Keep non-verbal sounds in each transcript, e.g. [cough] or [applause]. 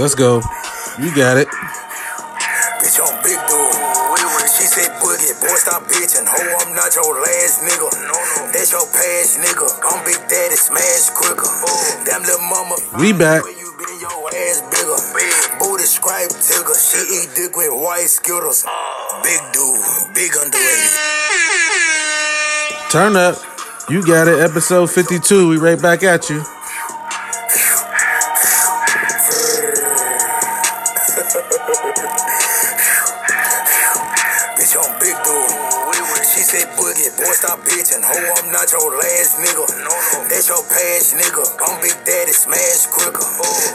Let's go. You got it. Bitch on big dude. She said, Boogie, boy, stop bitching. Ho, I'm not your last nigga. No, no. That's your past nigga. I'm Big Daddy, smash quicker. Oh. Damn little mama. We back. Where you been, your ass bigger. Big. Booty stripe tigger. She eat dick with white skittles. Oh. Big dude, big underrated. Turn up. You got it. Episode 52. We right back at you. That's your past nigga. I'm Big Daddy, smash quicker.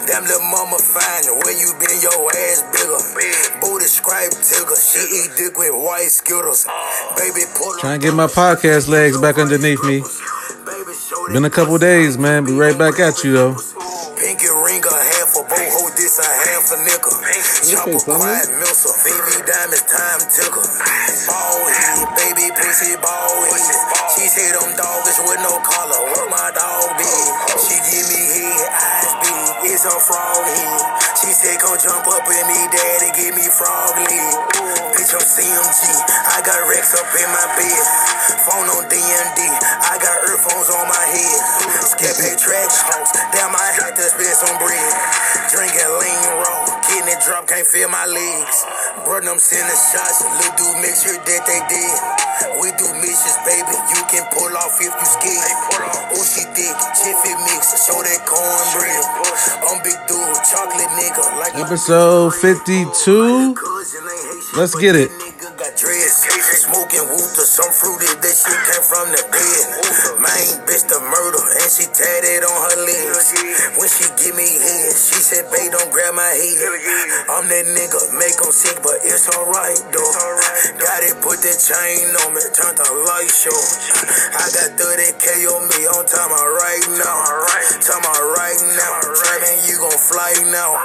Damn little mama fine. Where you been, your ass bigger. Booty stripe tigger. She eat dick with white skittles. Baby, pull Trying to get my podcast legs back underneath me. Been a couple days, man. Be right back at you, though. Pinky ring a half a boho, this a half a nickel. Chopper quiet milsa, VV diamonds time ticker. Ball head, baby pussy ball head. She say them dogs with no collar, a frog head. She say come jump up with me, daddy, give me frog leg. Bitch, I'm CMG, I got Rex up in my bed. Phone on DMD, I got earphones on my head. Skip a track house, damn, getting can't feel my legs. Brother, I'm sending shots, little dude, make sure that they did. We do missions, baby, you can pull off if you scared. Oh, she thick, jiffy mix, show that cornbread. I'm big dude, chocolate nigga, like Episode 52. Let's get it. Smoking wooter, some fruity. That shit came from the dead. Main bitch the murder, and she tatted on her legs. When she give me head, she said, "Babe, don't grab my head." I'm that nigga, make 'em sick, but it's alright though. Got it, put that chain on me, turn the light show. I got 30k on me, on time right now. Time right now, Trapping, you gon' fly now.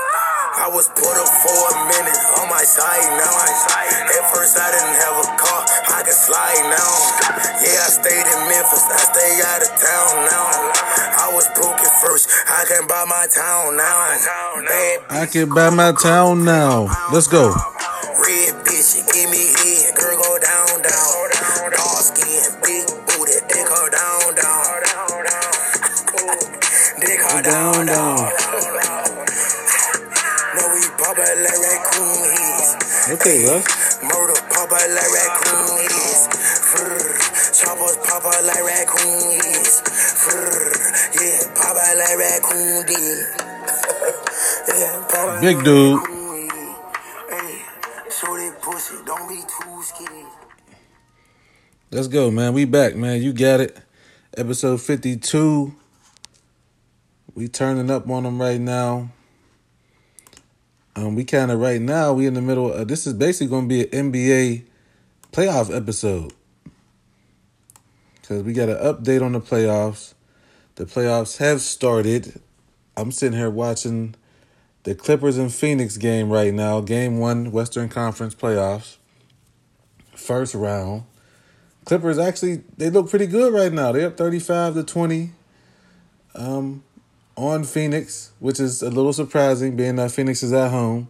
I was put up for a minute on my side now. I'm at first I didn't have a car, I could slide now. Yeah, I stayed in Memphis, I stay out of town now. I was broke at first, I can buy my town now. I can buy my town now. Let's go. Red bitch, give me head, girl go down, down. Dark skin, big booty, dick her down, down. Dick her down, down. No, we pop it like raccoon heads. Okay, Russ. Murder it like raccoon heads. Choppers it like raccoon heads. [laughs] Yeah, it like raccoon did. yeah, it Big dude. Hey, show that pussy, don't be too scared. Let's go, man. We back, man. You got it. Episode 52. We turning up on them right now. Um, we kind of right now, we in the middle. Of, this is basically going to be an NBA playoff episode. Because we got an update on the playoffs. The playoffs have started. I'm sitting here watching the Clippers and Phoenix game right now. Game one, Western Conference playoffs. First round. Clippers actually they look pretty good right now. They're up 35 to 20 um on Phoenix, which is a little surprising being that Phoenix is at home.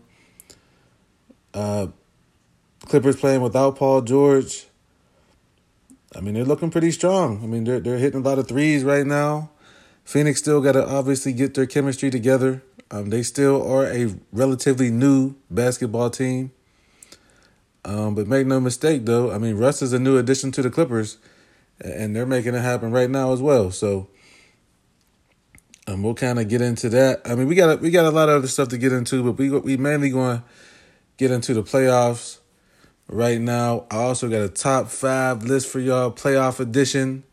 Uh Clippers playing without Paul George. I mean, they're looking pretty strong. I mean, they're they're hitting a lot of threes right now. Phoenix still got to obviously get their chemistry together. Um, they still are a relatively new basketball team. Um, but make no mistake, though. I mean, Russ is a new addition to the Clippers, and they're making it happen right now as well. So, um, we'll kind of get into that. I mean, we got a we got a lot of other stuff to get into, but we we mainly going to get into the playoffs right now. I also got a top five list for y'all, playoff edition.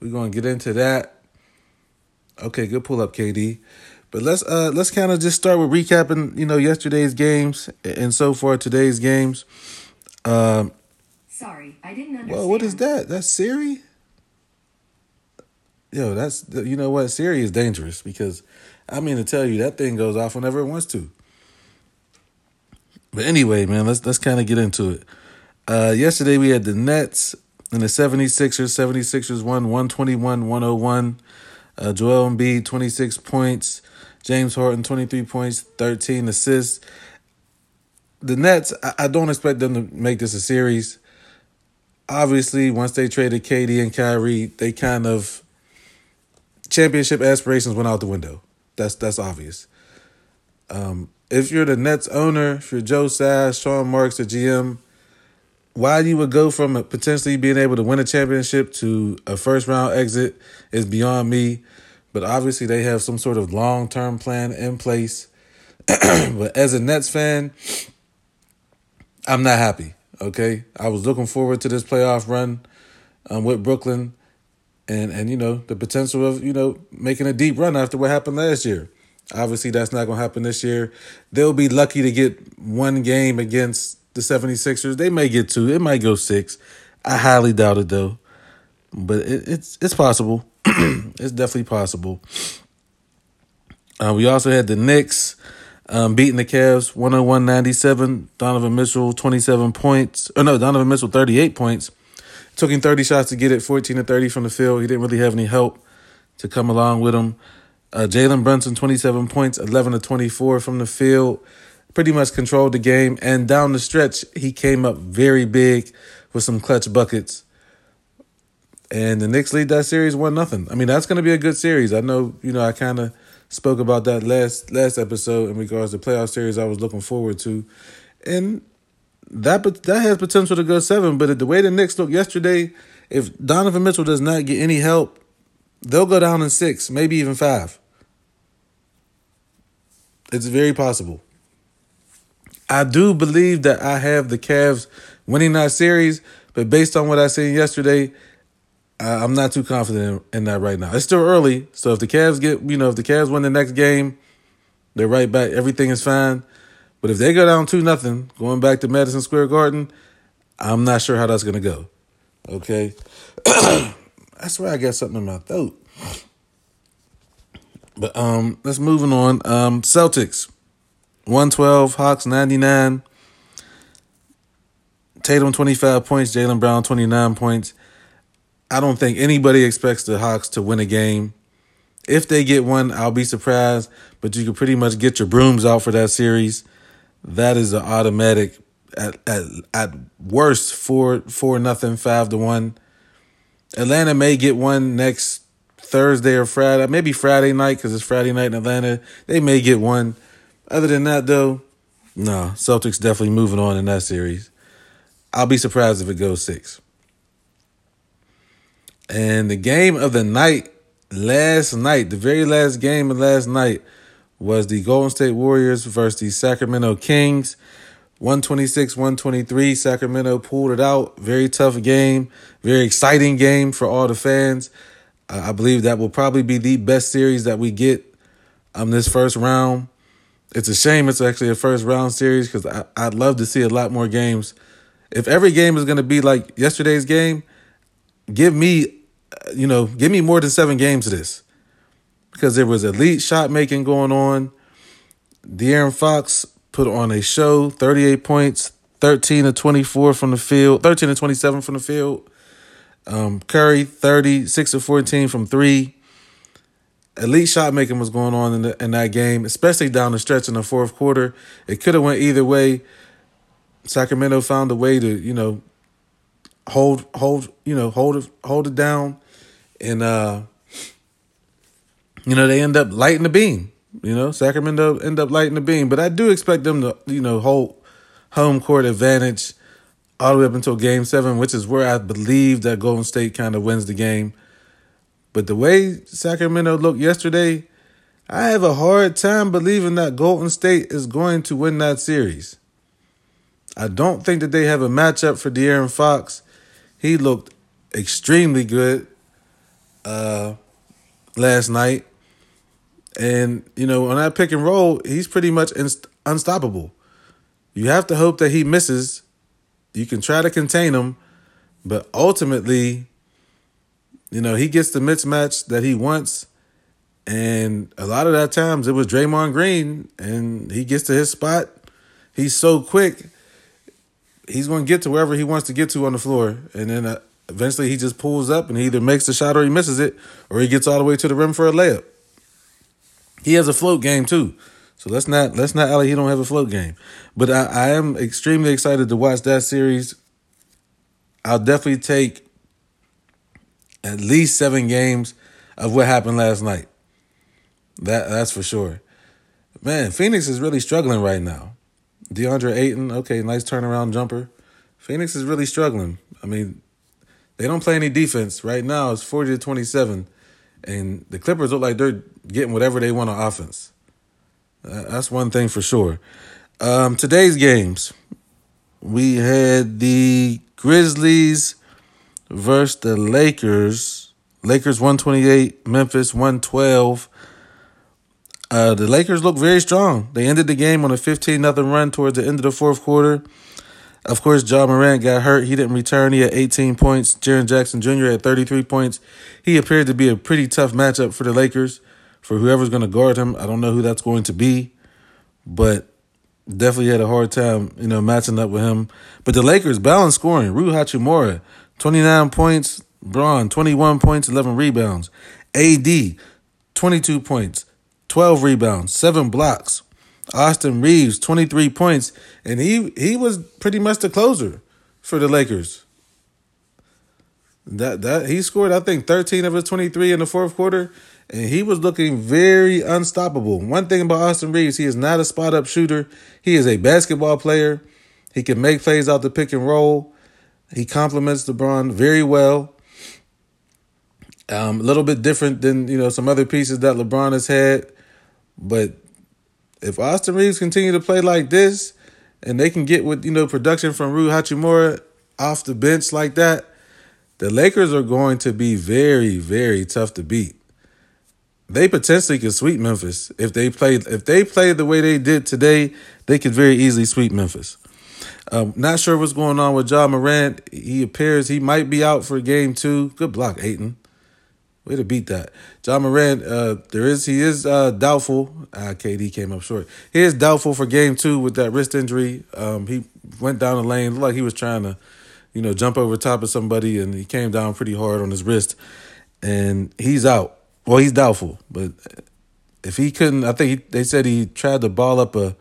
We're going to get into that. Okay, good pull up, KD. But let's uh let's kind of just start with recapping, you know, yesterday's games and so far today's games. Um, Sorry, I didn't understand. well, what is that? That's Siri. Yo, that's you know what? Siri is dangerous because I mean to tell you that thing goes off whenever it wants to. But anyway, man, let's let's kind of get into it. Uh yesterday we had the Nets and the 76ers. 76ers won 121-101. Uh Joel Embiid 26 points. James Harden, 23 points, 13 assists. The Nets, I, I don't expect them to make this a series. Obviously, once they traded KD and Kyrie, they kind of championship aspirations went out the window. That's that's obvious. Um, if you're the Nets owner, if you're Joe Sass, Sean Marks, the GM, why you would go from potentially being able to win a championship to a first round exit is beyond me. But obviously, they have some sort of long term plan in place. [clears throat] but as a Nets fan, I'm not happy. Okay, I was looking forward to this playoff run um, with Brooklyn, and and you know the potential of you know making a deep run after what happened last year. Obviously, that's not going to happen this year. They'll be lucky to get one game against the 76ers. They may get two. It might go six. I highly doubt it though. But it, it's it's possible. [clears throat] it's definitely possible. Uh, we also had the Knicks um, beating the Cavs 101-97. Donovan Mitchell 27 points. Oh no, Donovan Mitchell 38 points. Took him 30 shots to get it, 14 to 30 from the field. He didn't really have any help to come along with him. Uh, Jalen Brunson 27 points, 11 to 24 from the field pretty much controlled the game. And down the stretch, he came up very big with some clutch buckets. And the Knicks lead that series one nothing. I mean, that's going to be a good series. I know, you know, I kind of spoke about that last last episode in regards to playoff series I was looking forward to, and that that has potential to go seven. But the way the Knicks look yesterday, if Donovan Mitchell does not get any help, they'll go down in six, maybe even five. It's very possible. I do believe that I have the Cavs winning that series, but based on what I seen yesterday, I'm not too confident in, in, that right now. It's still early, so if the Cavs get, you know, if the Cavs win the next game, they're right back. Everything is fine. But if they go down two nothing, going back to Madison Square Garden, I'm not sure how that's gonna go. Okay, [clears throat] that's swear I got something in my throat. But um, let's moving on. Um, Celtics. 112, Hawks 99. Tatum 25 points, Jaylen Brown 29 points. I don't think anybody expects the Hawks to win a game. If they get one, I'll be surprised, but you can pretty much get your brooms out for that series. That is an automatic at at, at worst four four nothing five to one. Atlanta may get one next Thursday or Friday, maybe Friday night because it's Friday night in Atlanta. They may get one. Other than that, though, no, Celtics definitely moving on in that series. I'll be surprised if it goes six. And the game of the night last night, the very last game of last night, was the Golden State Warriors versus the Sacramento Kings. 126 123. Sacramento pulled it out. Very tough game. Very exciting game for all the fans. I believe that will probably be the best series that we get um this first round it's a shame it's actually a first round series because I'd love to see a lot more games. If every game is going to be like yesterday's game, give me, uh, you know, give me more than seven games of this because there was elite shot making going on. De'Aaron Fox put on a show, 38 points, 13 to 24 from the field, 13 to 27 from the field. Um, Curry, 30, 6 to 14 from three elite shot making was going on in, the, in that game, especially down the stretch in the fourth quarter. It could have went either way. Sacramento found a way to, you know, hold hold you know hold it hold it down, and uh, you know they end up lighting the beam. You know, Sacramento end up lighting the beam, but I do expect them to, you know, hold home court advantage all the way up until Game Seven, which is where I believe that Golden State kind of wins the game. But the way Sacramento looked yesterday, I have a hard time believing that Golden State is going to win that series. I don't think that they have a matchup for De'Aaron Fox. He looked extremely good uh, last night. And, you know, on that pick and roll, he's pretty much inst- unstoppable. You have to hope that he misses. You can try to contain him, but ultimately, you know, he gets the mismatch that he wants. And a lot of that times it was Draymond Green and he gets to his spot. He's so quick. He's going to get to wherever he wants to get to on the floor. And then uh, eventually he just pulls up and he either makes the shot or he misses it or he gets all the way to the rim for a layup. He has a float game too. So let's not let's not alley he don't have a float game. But I, I am extremely excited to watch that series. I'll definitely take at least seven games of what happened last night. That that's for sure. Man, Phoenix is really struggling right now. DeAndre Ayton, okay, nice turnaround jumper. Phoenix is really struggling. I mean, they don't play any defense right now. It's forty to twenty seven, and the Clippers look like they're getting whatever they want on offense. Uh, that's one thing for sure. Um, today's games, we had the Grizzlies versus the Lakers. Lakers 128, Memphis 112. Uh, the Lakers look very strong. They ended the game on a 15 nothing run towards the end of the fourth quarter. Of course, Ja Morant got hurt. He didn't return. He had 18 points. Jaren Jackson Jr. had 33 points. He appeared to be a pretty tough matchup for the Lakers, for whoever's going to guard him. I don't know who that's going to be, but definitely had a hard time, you know, matching up with him. But the Lakers balanced scoring. Rui Hachimura, 29 points. Bron, 21 points, 11 rebounds. AD, 22 points, 12 rebounds, 7 blocks. Austin Reaves, 23 points, and he he was pretty much the closer for the Lakers. That that he scored, I think, 13 of his 23 in the fourth quarter, and he was looking very unstoppable. One thing about Austin Reaves, he is not a spot up shooter. He is a basketball player. He can make plays out the pick and roll. He complements LeBron very well. Um, a little bit different than you know some other pieces that LeBron has had, but if Austin Reaves continue to play like this, and they can get with you know production from Rui Hachimura off the bench like that, the Lakers are going to be very very tough to beat. They potentially could sweep Memphis if they played if they played the way they did today. They could very easily sweep Memphis. Um, not sure what's going on with Ja Morant. He appears he might be out for game two. Good block, Ayton. Way to beat that. Ja Morant, uh, there is he is uh, doubtful. Uh, KD came up short. He is doubtful for game two with that wrist injury. Um, he went down the lane, looked like he was trying to, you know, jump over top of somebody, and he came down pretty hard on his wrist, and he's out. Well, he's doubtful, but if he couldn't, I think he, they said he tried to ball up a,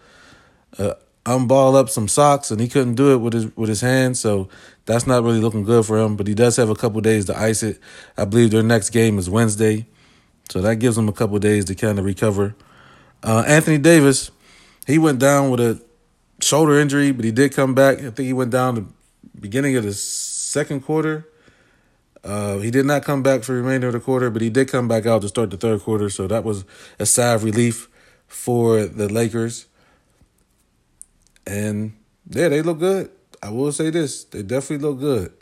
a unball up some socks, and he couldn't do it with his with his hands. So that's not really looking good for him. But he does have a couple days to ice it. I believe their next game is Wednesday, so that gives him a couple days to kind of recover. Uh, Anthony Davis, he went down with a shoulder injury, but he did come back. I think he went down the beginning of the second quarter. Uh, he did not come back for the remainder of the quarter, but he did come back out to start the third quarter. So that was a sigh of relief for the Lakers. And yeah, they look good. I will say this: they definitely look good.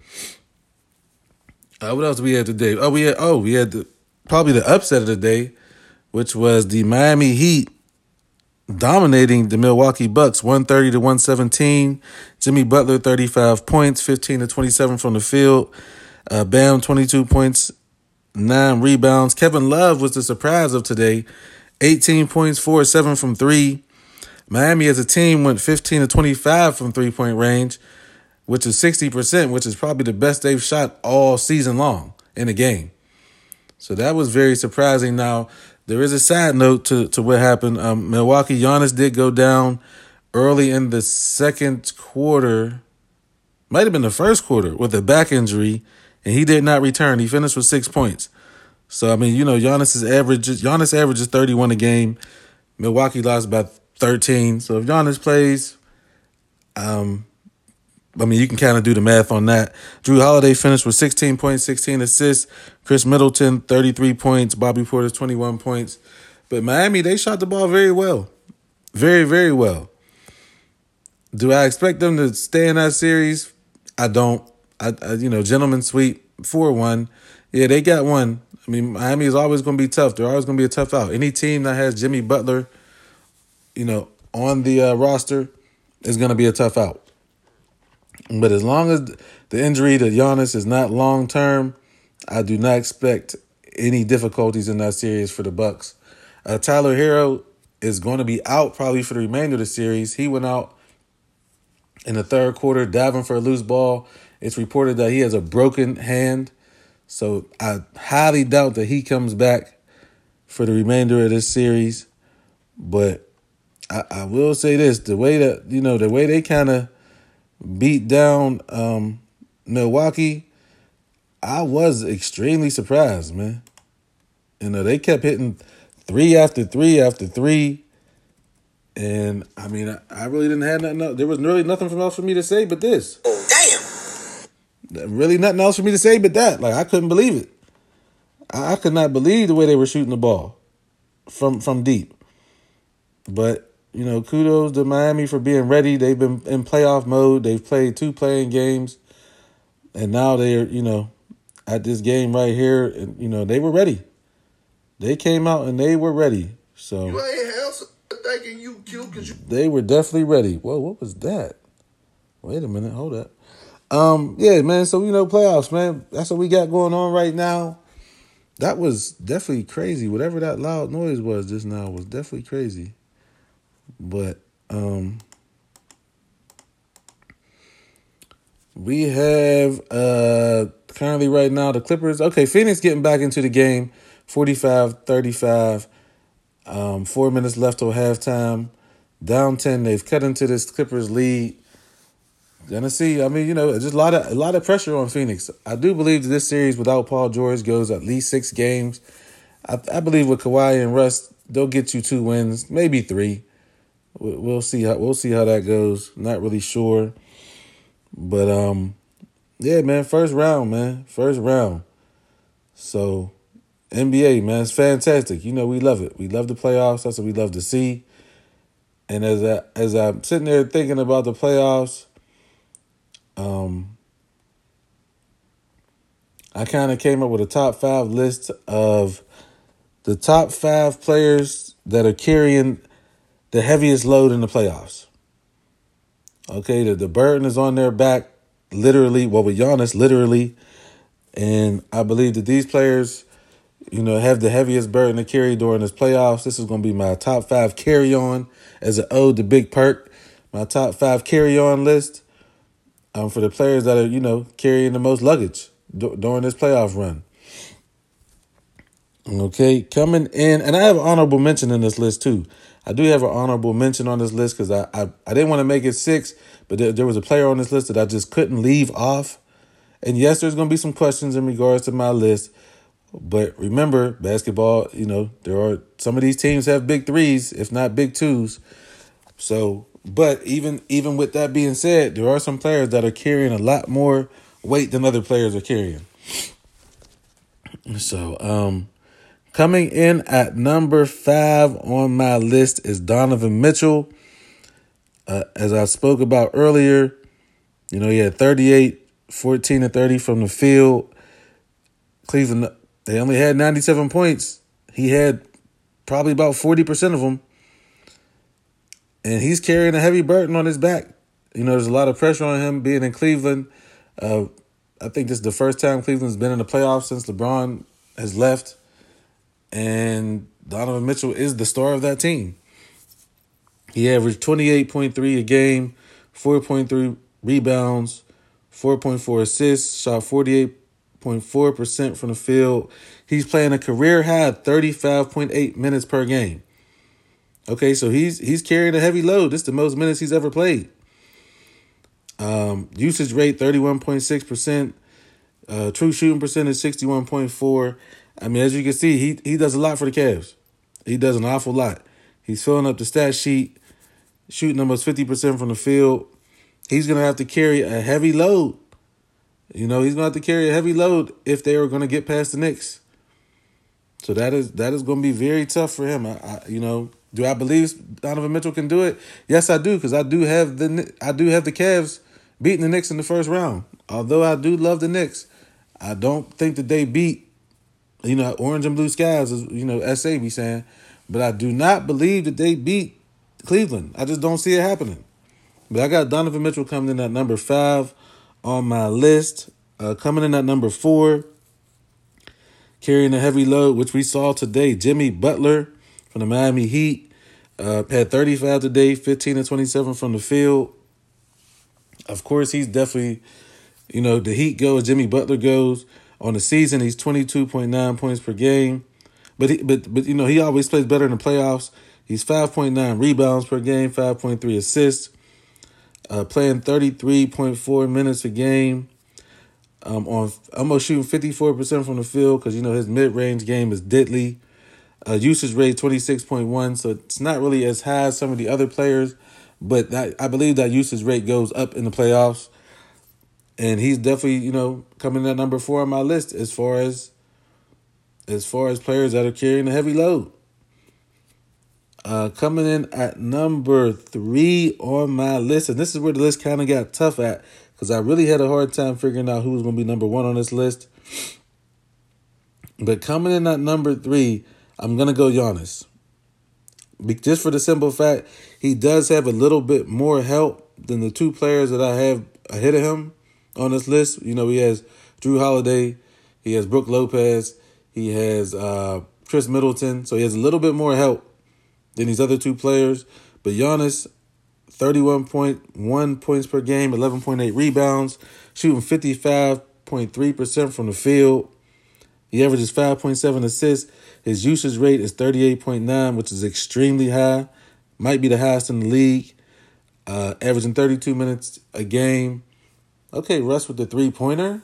Uh, what else we had today? Oh, we had oh we had the, probably the upset of the day, which was the Miami Heat dominating the Milwaukee Bucks, one thirty to one seventeen. Jimmy Butler thirty five points, fifteen to twenty seven from the field. Uh, Bam twenty two points, nine rebounds. Kevin Love was the surprise of today, eighteen points, four seven from three. Miami as a team went 15 to 25 from three point range, which is 60%, which is probably the best they've shot all season long in a game. So that was very surprising. Now, there is a side note to, to what happened. Um, Milwaukee Giannis did go down early in the second quarter, might have been the first quarter, with a back injury, and he did not return. He finished with six points. So I mean, you know, Giannis's average Giannis averages 31 a game. Milwaukee lost by 13. So if Giannis plays, um, I mean, you can kind of do the math on that. Jrue Holiday finished with 16 points, 16 assists. Khris Middleton, 33 points. Bobby Portis, 21 points. But Miami, they shot the ball very well. Very, very well. Do I expect them to stay in that series? I don't. I, I you know, gentlemen sweep 4 1. Yeah, they got one. I mean, Miami is always going to be tough. They're always going to be a tough out. Any team that has Jimmy Butler, you know, on the uh, roster is going to be a tough out. But as long as the injury to Giannis is not long term, I do not expect any difficulties in that series for the Bucks. Uh, Tyler Herro is going to be out probably for the remainder of the series. He went out in the third quarter diving for a loose ball. It's reported that he has a broken hand, so I highly doubt that he comes back for the remainder of this series. But I, I will say this: the way that you know, the way they kind of beat down um, Milwaukee, I was extremely surprised, man. You know, they kept hitting three after three after three. And I mean, I, I really didn't have nothing. Else. There was really nothing else for me to say but this. Damn. Really, nothing else for me to say but that. Like I couldn't believe it. I, I could not believe the way they were shooting the ball from from deep. But you know, kudos to Miami for being ready. They've been in playoff mode. They've played two playing games, and now they're you know at this game right here. And you know they were ready. They came out and they were ready. So You ain't thinking you cute because you they were definitely ready. Whoa, what was that? Wait a minute, hold up. Um, yeah, man. So you know, playoffs, man. That's what we got going on right now. That was definitely crazy. Whatever that loud noise was just now was definitely crazy. But um we have uh currently right now the Clippers. Okay, Phoenix getting back into the game. 45-35. Um, four minutes left till halftime. Down ten, they've cut into this Clippers lead. Gonna see. I mean, you know, just a lot of a lot of pressure on Phoenix. I do believe that this series without Paul George goes at least six games. I, I believe with Kawhi and Russ, they'll get you two wins, maybe three. We- We'll see how we'll see how that goes. Not really sure, but um, yeah, man, first round, man, first round. So NBA, man, it's fantastic. You know, we love it. We love the playoffs. That's what we love to see. And as I as I'm sitting there thinking about the playoffs, um, I kind of came up with a top five list of the top five players that are carrying the heaviest load in the playoffs. Okay, the, the burden is on their back, literally. Well, with Giannis, literally, and I believe that these players, you know, have the heaviest burden to carry during this playoffs. This is going to be my top five carry on as an ode to Big Perk. My top five carry on list um, for the players that are, you know, carrying the most luggage d- during this playoff run. Okay, coming in, and I have honorable mention in this list too. I do have an honorable mention on this list because I, I I didn't want to make it six, but there, there was a player on this list that I just couldn't leave off. And yes, there's going to be some questions in regards to my list, but remember, basketball, you know, there are some of these teams have big threes, if not big twos. So, but even even with that being said, there are some players that are carrying a lot more weight than other players are carrying. So, um, coming in at number five on my list is Donovan Mitchell. Uh, as I spoke about earlier, you know, he had 38, 14 and 30 from the field. Cleveland, they only had 97 points. He had probably about 40% of them. And he's carrying a heavy burden on his back. You know, there's a lot of pressure on him being in Cleveland. Uh, I think this is the first time Cleveland's been in the playoffs since LeBron has left. And Donovan Mitchell is the star of that team. He averaged 28.3 a game, 4.3 rebounds, 4.4 assists, shot 48.4% from the field. He's playing a career high 35.8 minutes per game. Okay, so he's he's carrying a heavy load. This is the most minutes he's ever played. Um, usage rate 31.6%. Uh, true shooting percentage 61.4. I mean, as you can see, he he does a lot for the Cavs. He does an awful lot. He's filling up the stat sheet, shooting almost 50% from the field. He's to have to carry a heavy load. You know, he's to have to carry a heavy load if they are to get past the Knicks. So that is that is to be very tough for him. I, I, you know, do I believe Donovan Mitchell can do it? Yes, I do because I do have the I do have the Cavs beating the Knicks in the first round. Although I do love the Knicks, I don't think that they beat you know orange and blue skies is, you know SA be saying, but I do not believe that they beat Cleveland. I just don't see it happening. But I got Donovan Mitchell coming in at number five on my list. Uh, coming in at number four, carrying a heavy load, which we saw today. Jimmy Butler from the Miami Heat uh, had 35 today, 15 and 27 from the field. Of course, he's definitely, you know, the Heat goes, Jimmy Butler goes. On the season, he's 22.9 points per game. But he, but but you know he always plays better in the playoffs. He's five point nine rebounds per game, five point three assists, uh, playing thirty three point four minutes a game. Um, on almost shooting fifty four percent from the field because you know his mid range game is deadly. Uh, usage rate twenty six point one, so it's not really as high as some of the other players, but that, I believe that usage rate goes up in the playoffs, and he's definitely you know coming at number four on my list as far as as far as players that are carrying a heavy load. Uh, coming in at number three on my list, and this is where the list kind of got tough at because I really had a hard time figuring out who was going to be number one on this list. But coming in at number three, I'm going to go Giannis. Just for the simple fact, he does have a little bit more help than the two players that I have ahead of him on this list. You know, he has Jrue Holiday, he has Brook Lopez, he has uh, Khris Middleton. So he has a little bit more help than these other two players. But Giannis, 31.1 points per game, 11.8 rebounds, shooting 55.3% from the field. He averages 5.7 assists. His usage rate is 38.9, which is extremely high. Might be the highest in the league. Uh, averaging 32 minutes a game. Okay, Russ with the three pointer.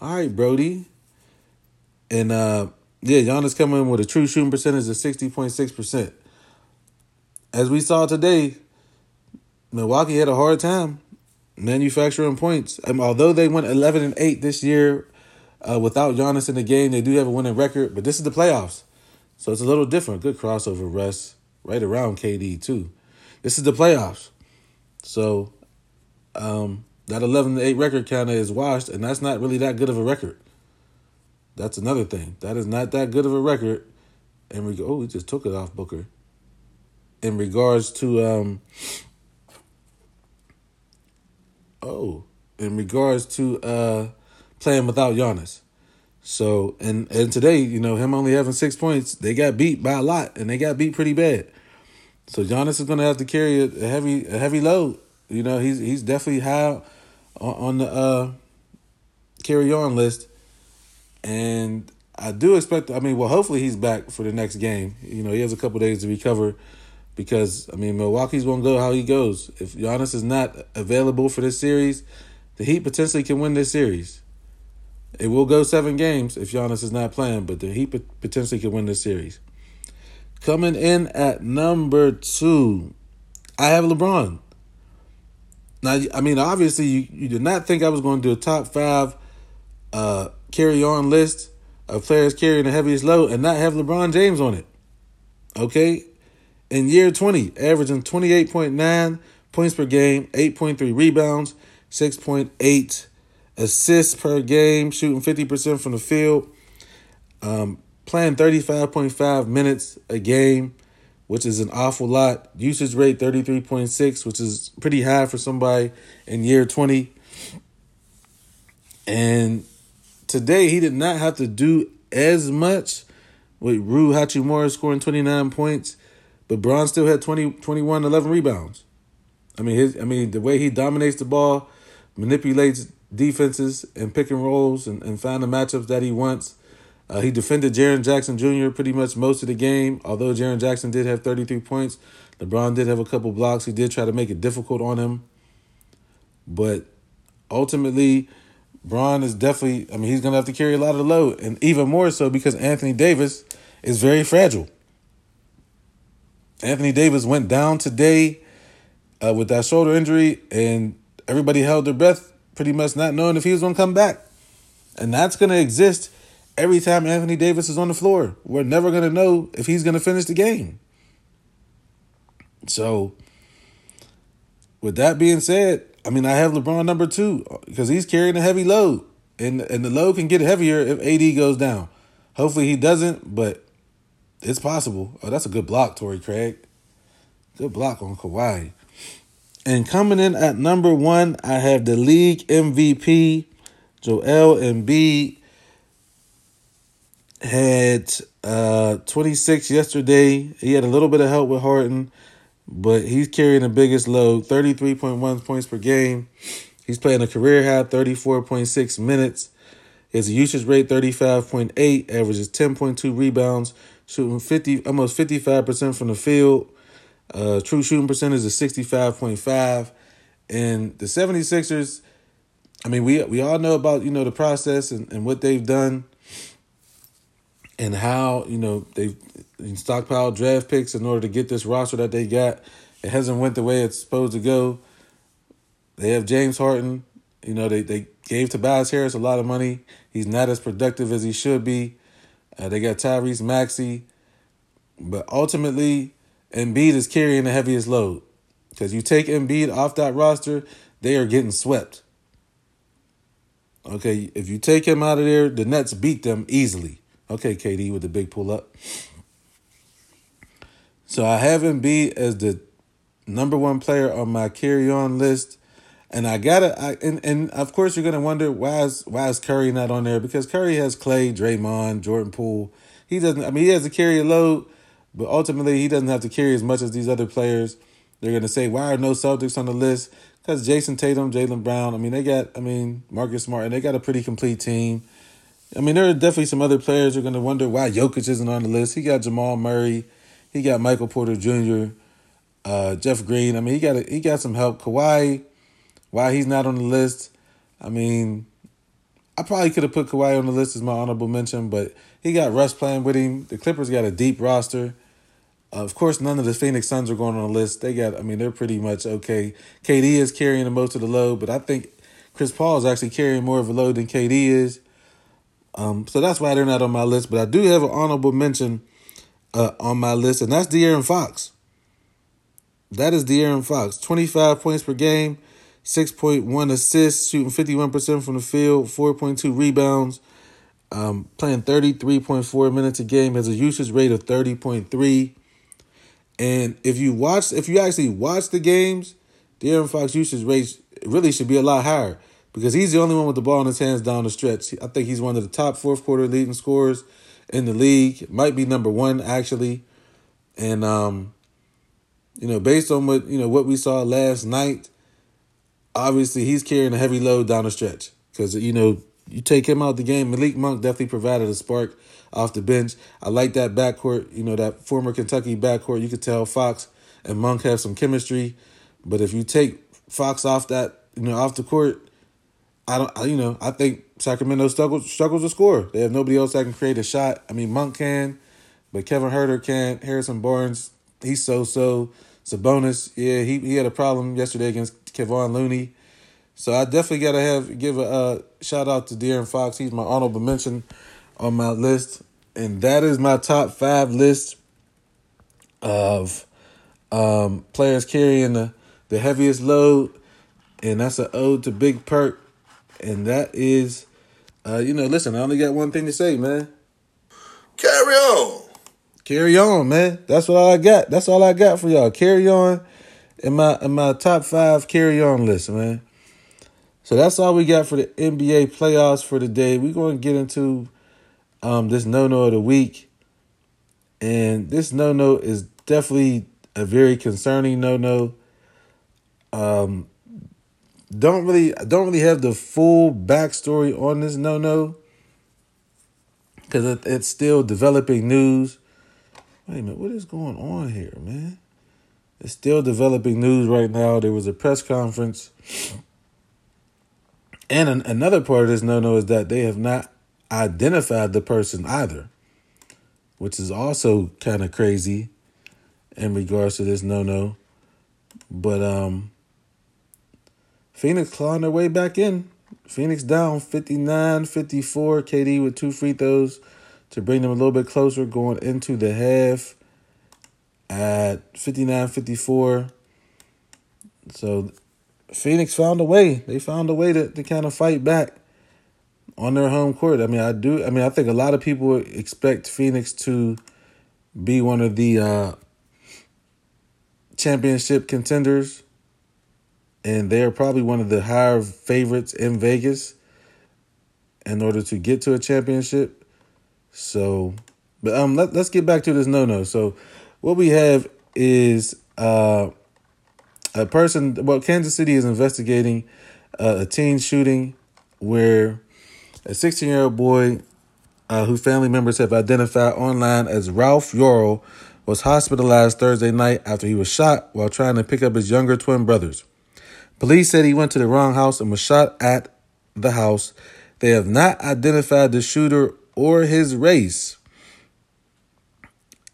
All right, Brody. And uh, yeah, Giannis coming in with a true shooting percentage of 60.6%. As we saw today, Milwaukee had a hard time manufacturing points. Um, although they went 11 and 8 this year uh, without Giannis in the game, they do have a winning record, but this is the playoffs. So it's a little different. Good crossover, Russ. Right around KD, too. This is the playoffs. So um, that 11 to 8 record kind of is washed, and that's not really that good of a record. That's another thing. That is not that good of a record. And we go, oh, we just took it off Booker. In regards to um, oh, in regards to uh playing without Giannis. So and and today, you know, him only having six points, they got beat by a lot, and they got beat pretty bad. So Giannis is going to have to carry a, heavy a heavy load. You know, he's he's definitely high on, the uh, carry on list, and I do expect. I mean, well, hopefully he's back for the next game. You know, he has a couple days to recover because I mean Milwaukee's gonna go how he goes. If Giannis is not available for this series, the Heat potentially can win this series. It will go seven games if Giannis is not playing, but the Heat potentially can win this series. Coming in at number two, I have LeBron. Now, I mean, obviously, you, you did not think I was going to do a top five uh, carry on list of players carrying the heaviest load and not have LeBron James on it. Okay? In year 20, averaging 28.9 points per game, 8.3 rebounds, 6.8 assists per game, shooting 50% from the field, um, playing 35.5 minutes a game, which is an awful lot. Usage rate 33.6, which is pretty high for somebody in year 20. And today he did not have to do as much with Rui Hachimura scoring 29 points but Bron still had 20, 21, 11 rebounds. I mean, his, I mean, the way he dominates the ball, manipulates defenses and pick and rolls and, and find the matchups that he wants. Uh, he defended Jaren Jackson Jr. pretty much most of the game. Although Jaren Jackson did have 33 points, LeBron did have a couple blocks. He did try to make it difficult on him. But ultimately, Bron is definitely, I mean, he's going to have to carry a lot of the load. And even more so because Anthony Davis is very fragile. Anthony Davis went down today uh, with that shoulder injury, and everybody held their breath, pretty much not knowing if he was going to come back. And that's going to exist every time Anthony Davis is on the floor. We're never going to know if he's going to finish the game. So, with that being said, I mean, I have LeBron number two because he's carrying a heavy load, and and the load can get heavier if AD goes down. Hopefully, he doesn't, but it's possible. Oh, that's a good block, Torrey Craig. Good block on Kawhi. And coming in at number one, I have the league MVP, Joel Embiid. Had uh, 26 yesterday. He had a little bit of help with Harden, but he's carrying the biggest load 33.1 points per game. He's playing a career high 34.6 minutes. His usage rate 35.8, averages 10.2 rebounds, shooting 50 almost 55% from the field. Uh, true shooting percentage is 65.5. And the 76ers, I mean, we we all know about, you know, the process and, and what they've done and how, you know, they've stockpiled draft picks in order to get this roster that they got. It hasn't went the way it's supposed to go. They have James Harden. You know, they, they gave Tobias Harris a lot of money. He's not as productive as he should be. Uh, they got Tyrese Maxey. But ultimately, Embiid is carrying the heaviest load. Because you take Embiid off that roster, they are getting swept. Okay, if you take him out of there, the Nets beat them easily. Okay, KD with the big pull up. So I have Embiid as the number one player on my carry on list. And I gotta, I, and and of course you're gonna wonder why is why is Curry not on there? Because Curry has Clay, Draymond, Jordan Poole. He doesn't. I mean, he has to carry a load, but ultimately he doesn't have to carry as much as these other players. They're gonna say why are no Celtics on the list? Because Jayson Tatum, Jaylen Brown. I mean, they got. I mean, Marcus Smart, and they got a pretty complete team. I mean, there are definitely some other players who are gonna wonder why Jokic isn't on the list. He got Jamal Murray, he got Michael Porter Jr., uh, Jeff Green. I mean, he got a, he got some help. Kawhi why he's not on the list, I mean, I probably could have put Kawhi on the list as my honorable mention, but he got Russ playing with him. The Clippers got a deep roster. Uh, of course, none of the Phoenix Suns are going on the list. They got, I mean, they're pretty much okay. KD is carrying the most of the load, but I think Chris Paul is actually carrying more of a load than KD is. Um, so that's why they're not on my list. But I do have an honorable mention uh, on my list, and that's De'Aaron Fox. That is De'Aaron Fox. 25 points per game, 6.1 assists, shooting 51% from the field, 4.2 rebounds, um, playing 33.4 minutes a game, has a usage rate of 30.3. And if you watch, if you actually watch the games, De'Aaron Fox usage rate really should be a lot higher because he's the only one with the ball in his hands down the stretch. I think he's one of the top fourth quarter leading scorers in the league. Might be number one actually. And um, you know, based on what you know what we saw last night, obviously he's carrying a heavy load down the stretch because you know you take him out the game. Malik Monk definitely provided a spark off the bench. I like that backcourt. You know that former Kentucky backcourt. You could tell Fox and Monk have some chemistry, but if you take Fox off that you know off the court, I don't. You know I think Sacramento struggles struggles to score. They have nobody else that can create a shot. I mean Monk can, but Kevin Huerter can't. Harrison Barnes he's so so. Sabonis, yeah, he, he had a problem yesterday against Kevon Looney. So I definitely gotta have give a uh, shout out to De'Aaron Fox. He's my honorable mention on my list, and that is my top five list of um, players carrying the, the heaviest load, and that's an ode to Big Perk, and that is, uh, you know, listen, I only got one thing to say, man. Carry on. Carry on, man. That's what I got. That's all I got for y'all. Carry on in my in my top five carry on list, man. So that's all we got for the NBA playoffs for today. We're going to get into um, this no no of the week, and this no no is definitely a very concerning no no. Um, don't really don't really have the full backstory on this no no because it, it's still developing news. Wait a minute, what is going on here, man? It's still developing news right now. There was a press conference. And an, another part of this no no is that they have not identified the person either, which is also kind of crazy in regards to this no no. But um Phoenix clawing their way back in. Phoenix down 59 54. KD with two free throws to bring them a little bit closer going into the half at 59 54. So Phoenix found a way. They found a way to, to kind of fight back on their home court. I mean, I do. I mean, I think a lot of people expect Phoenix to be one of the uh, championship contenders, and they're probably one of the higher favorites in Vegas in order to get to a championship. So, but um, let, let's get back to this no no. So, what we have is uh, a person. Well, Kansas City is investigating uh, a teen shooting where A 16 year old boy uh, who family members have identified online as Ralph Yarl was hospitalized Thursday night after he was shot while trying to pick up his younger twin brothers. Police said he went to the wrong house and was shot at the house. They have not identified the shooter or his race.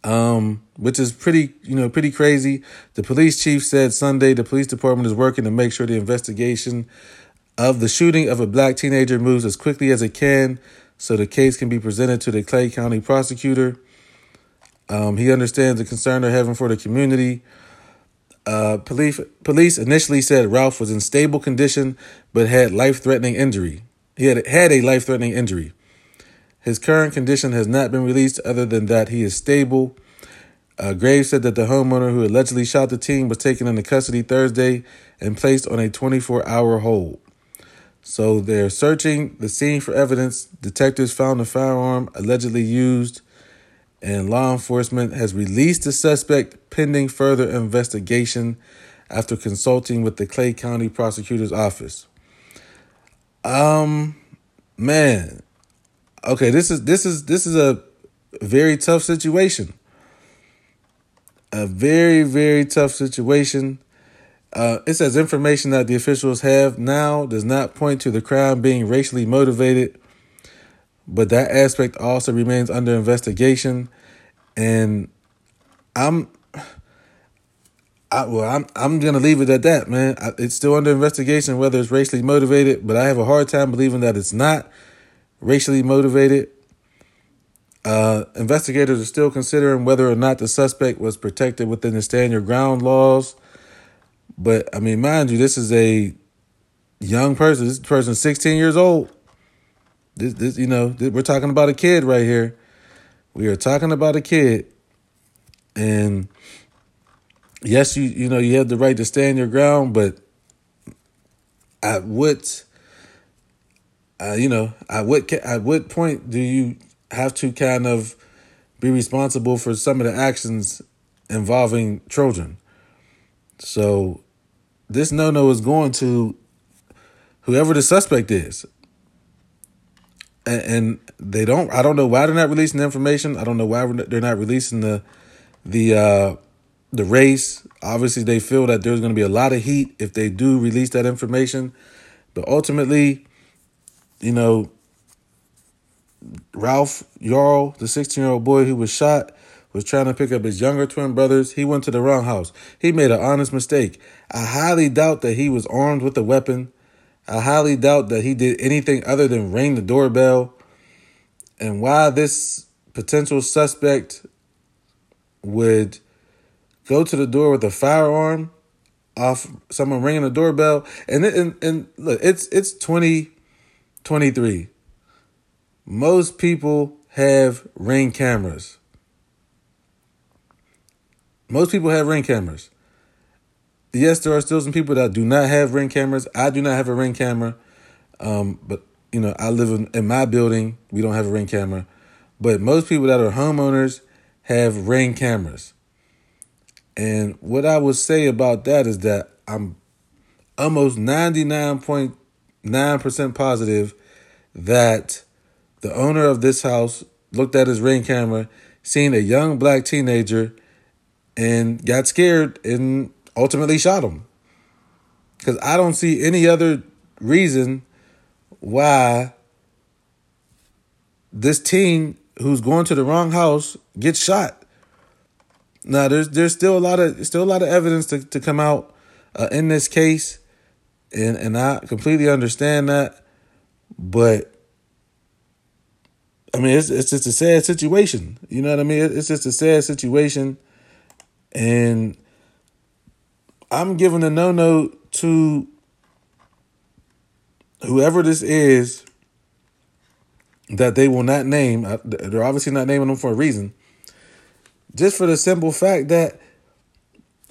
Um, which is pretty, you know, pretty crazy. The police chief said Sunday the police department is working to make sure the investigation of the shooting of a black teenager moves as quickly as it can so the case can be presented to the Clay County prosecutor. Um, he understands the concern they're having for the community. Uh, police police initially said Ralph was in stable condition but had life threatening injury. He had had a life threatening injury. His current condition has not been released, other than that he is stable. Uh, Graves said that the homeowner who allegedly shot the teen was taken into custody Thursday and placed on a 24 hour hold. So they're searching the scene for evidence. Detectives found the firearm allegedly used, and law enforcement has released the suspect pending further investigation after consulting with the Clay County Prosecutor's Office. Um, man, okay, this is this is this is a very tough situation. A very very tough situation. Uh, it says information that the officials have now does not point to the crime being racially motivated, but that aspect also remains under investigation. And I'm, I, well, I'm I'm gonna leave it at that, man. It's still under investigation whether it's racially motivated, but I have a hard time believing that it's not racially motivated. Uh, investigators are still considering whether or not the suspect was protected within the stand your ground laws. But I mean, mind you, this is a young person. This person, sixteen years old. This, this, you know, we're talking about a kid right here. We are talking about a kid, and yes, you you know you have the right to stand your ground, but at what, uh, you know, at what at what point do you have to kind of be responsible for some of the actions involving children? So this no no is going to whoever the suspect is. And, and, they don't I don't know why they're not releasing the information. I don't know why they're not releasing the the uh the race. Obviously they feel that there's going to be a lot of heat if they do release that information. But ultimately, you know, Ralph Yarl, the 16-year-old boy who was shot, was trying to pick up his younger twin brothers. He went to the wrong house. He made an honest mistake. I highly doubt that he was armed with a weapon. I highly doubt that he did anything other than ring the doorbell. And why this potential suspect would go to the door with a firearm off someone ringing the doorbell and and, and look it's it's 2023 most people have ring cameras most people have ring cameras. Yes, there are still some people that do not have ring cameras. I do not have a ring camera. Um, but you know, I live in, in my building. We don't have a ring camera. But most people that are homeowners have ring cameras. And what I would say about that is that I'm almost 99.9% positive that the owner of this house looked at his ring camera, seen a young black teenager and got scared and ultimately shot him. Because I don't see any other reason why this teen who's going to the wrong house gets shot. Now there's there's still a lot of still a lot of evidence to, to come out uh, in this case, and and I completely understand that, but I mean it's it's just a sad situation. You know what I mean? It's just a sad situation and I'm giving a no no to whoever this is that they will not name. They're obviously not naming them for a reason. Just for the simple fact that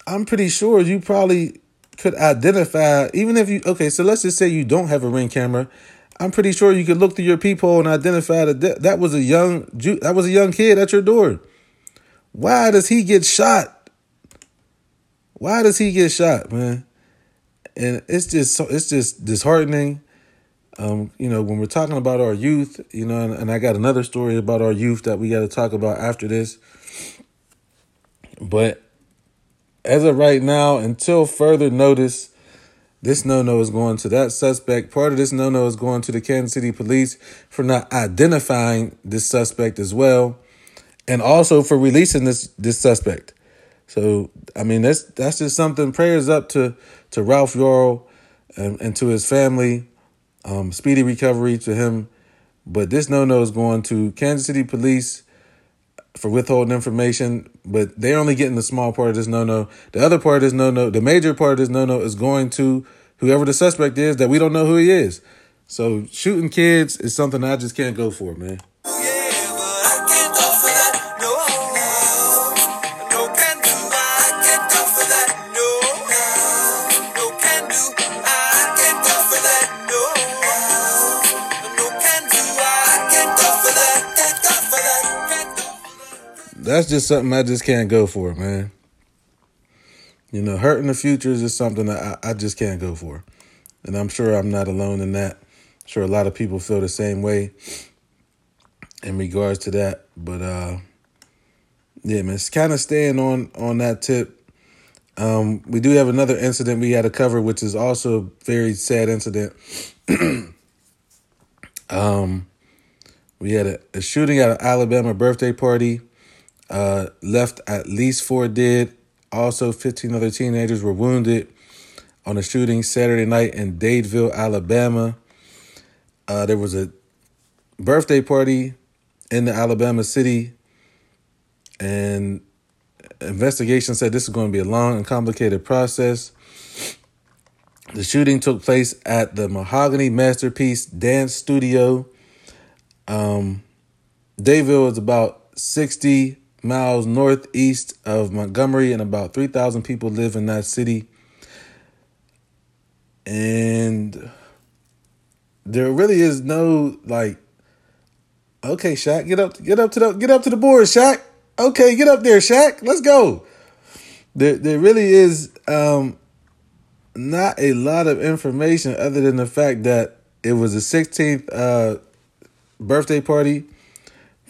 I'm pretty sure you probably could identify, even if you, okay, so let's just say you don't have a ring camera. I'm pretty sure you could look through your peephole and identify that that was a young that was a young kid at your door. Why does he get shot why does he get shot, man? And it's just so it's just disheartening. Um, you know, when we're talking about our youth, you know, and, and I got another story about our youth that we got to talk about after this. But as of right now, until further notice, this no no is going to that suspect. Part of this no no is going to the Kansas City police for not identifying this suspect as well, and also for releasing this this suspect. So I mean that's that's just something. Prayers up to to Ralph Yarl and, and to his family. Um, speedy recovery to him. But this no no is going to Kansas City police for withholding information, but they're only getting the small part of this no no. The other part this no no, the major part of this no no is going to whoever the suspect is that we don't know who he is. So shooting kids is something I just can't go for, man. That's just something I just can't go for, man. You know, hurting the future is just something that I, I just can't go for. And I'm sure I'm not alone in that. I'm sure a lot of people feel the same way in regards to that. But uh yeah, man, it's kind of staying on on that tip. Um, we do have another incident we had to cover, which is also a very sad incident. [clears throat] um, we had a, a shooting at an Alabama birthday party. Uh, left at least four dead. Also, 15 other teenagers were wounded on a shooting Saturday night in Dadeville, Alabama. Uh, there was a birthday party in the Alabama city, and investigation said this is going to be a long and complicated process. The shooting took place at the Mahogany Masterpiece Dance Studio. Um, Dadeville is about 60 miles northeast of Montgomery, and about 3,000 people live in that city. And there really is no like, okay, Shaq, get up, get up to the, get up to the board, Shaq. Okay, get up there, Shaq. Let's go. There, there really is um, not a lot of information other than the fact that it was a 16th uh, birthday party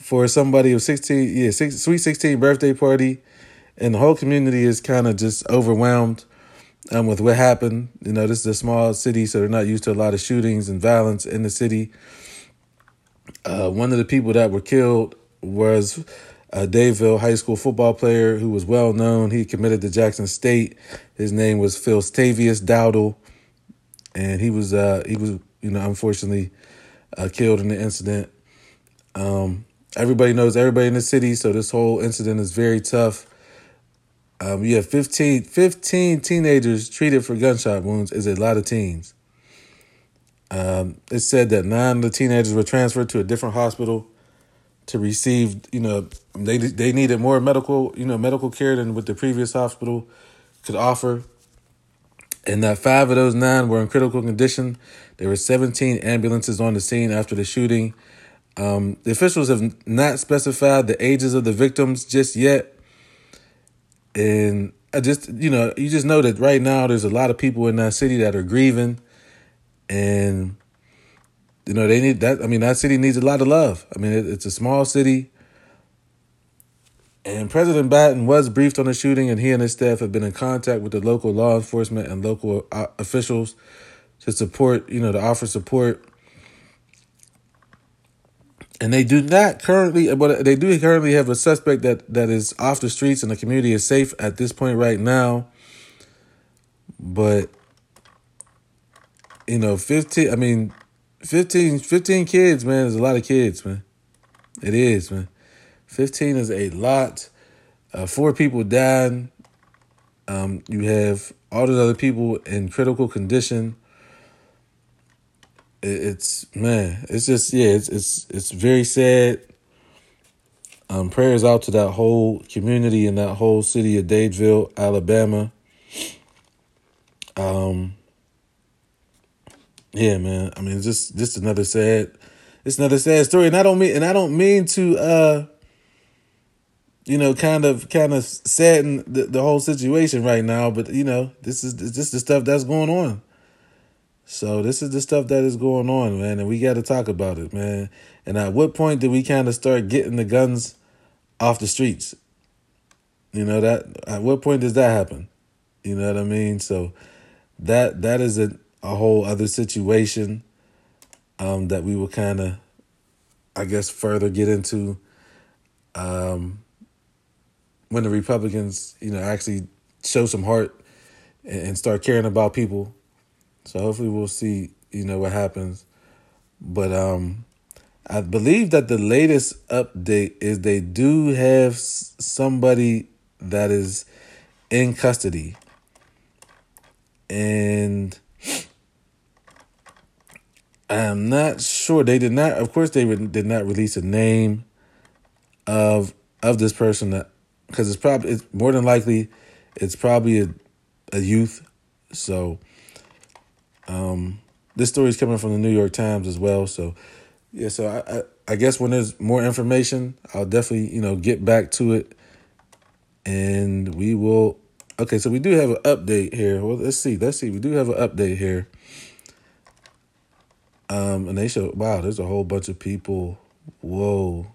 for somebody of 16, yeah, six, sweet 16 birthday party. And the whole community is kind of just overwhelmed um, with what happened. You know, this is a small city, so they're not used to a lot of shootings and violence in the city. Uh, one of the people that were killed was a Dadeville high school football player who was well known. He committed to Jackson State. His name was Philstavius Dowdle, and he was uh, he was you know unfortunately uh, killed in the incident. Um, everybody knows everybody in the city, so this whole incident is very tough. Um, you have 15, 15 teenagers treated for gunshot wounds is a lot of teens. Um, it said that nine of the teenagers were transferred to a different hospital to receive, you know, they they needed more medical, you know, medical care than what the previous hospital could offer. And that five of those nine were in critical condition. There were 17 ambulances on the scene after the shooting. Um, the officials have not specified the ages of the victims just yet. And I just, you know, you just know that right now there's a lot of people in that city that are grieving. And, you know, they need that. I mean, that city needs a lot of love. I mean, it, it's a small city. And President Biden was briefed on the shooting, and he and his staff have been in contact with the local law enforcement and local uh, officials to support, you know, to offer support and they do not currently, but they do currently have a suspect that that is off the streets and the community is safe at this point right now. But you know, 15, I mean, 15, 15 kids, man, is a lot of kids, man. It is, man. 15 is a lot. Uh, four people died. Um, you have all those other people in critical condition it's man, it's just yeah, it's it's it's very sad. Um, prayers out to that whole community and that whole city of Dadeville, Alabama. Um, yeah, man. I mean, just just another sad, it's another sad story, and I don't mean and I don't mean to, uh, you know, kind of kind of sadden the, the whole situation right now, but you know, this is this is the stuff that's going on. So this is the stuff that is going on, man, and we got to talk about it, man. And at what point did we kind of start getting the guns off the streets? You know that at what point does that happen? You know what I mean? So that that is a, a whole other situation um, that we will kind of, I guess, further get into um, when the Republicans, you know, actually show some heart and, and start caring about people. So hopefully we'll see, you know, what happens. But um, I believe that the latest update is they do have somebody that is in custody. And I'm not sure. They did not, of course, they did not release a name of of this person that because it's probably it's more than likely it's probably a, a youth. So um this story is coming from the New York Times as well. So yeah, so I, I I guess when there's more information, I'll definitely, you know, get back to it. And we will okay so we do have an update here. Well let's see let's see we do have an update here. Um and they show wow there's a whole bunch of people. Whoa.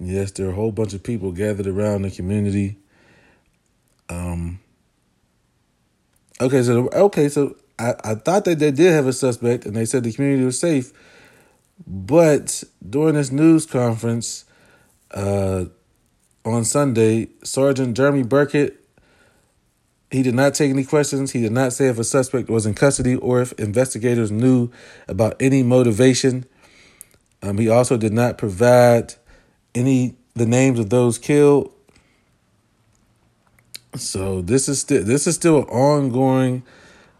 Yes there are a whole bunch of people gathered around the community. Um okay so okay so i i thought that they did have a suspect and they said the community was safe but during this news conference uh on Sunday, Sergeant Jeremy Burkett, he did not take any questions. He did not say if a suspect was in custody or if investigators knew about any motivation. Um, he also did not provide any the names of those killed. So this is still this is still an ongoing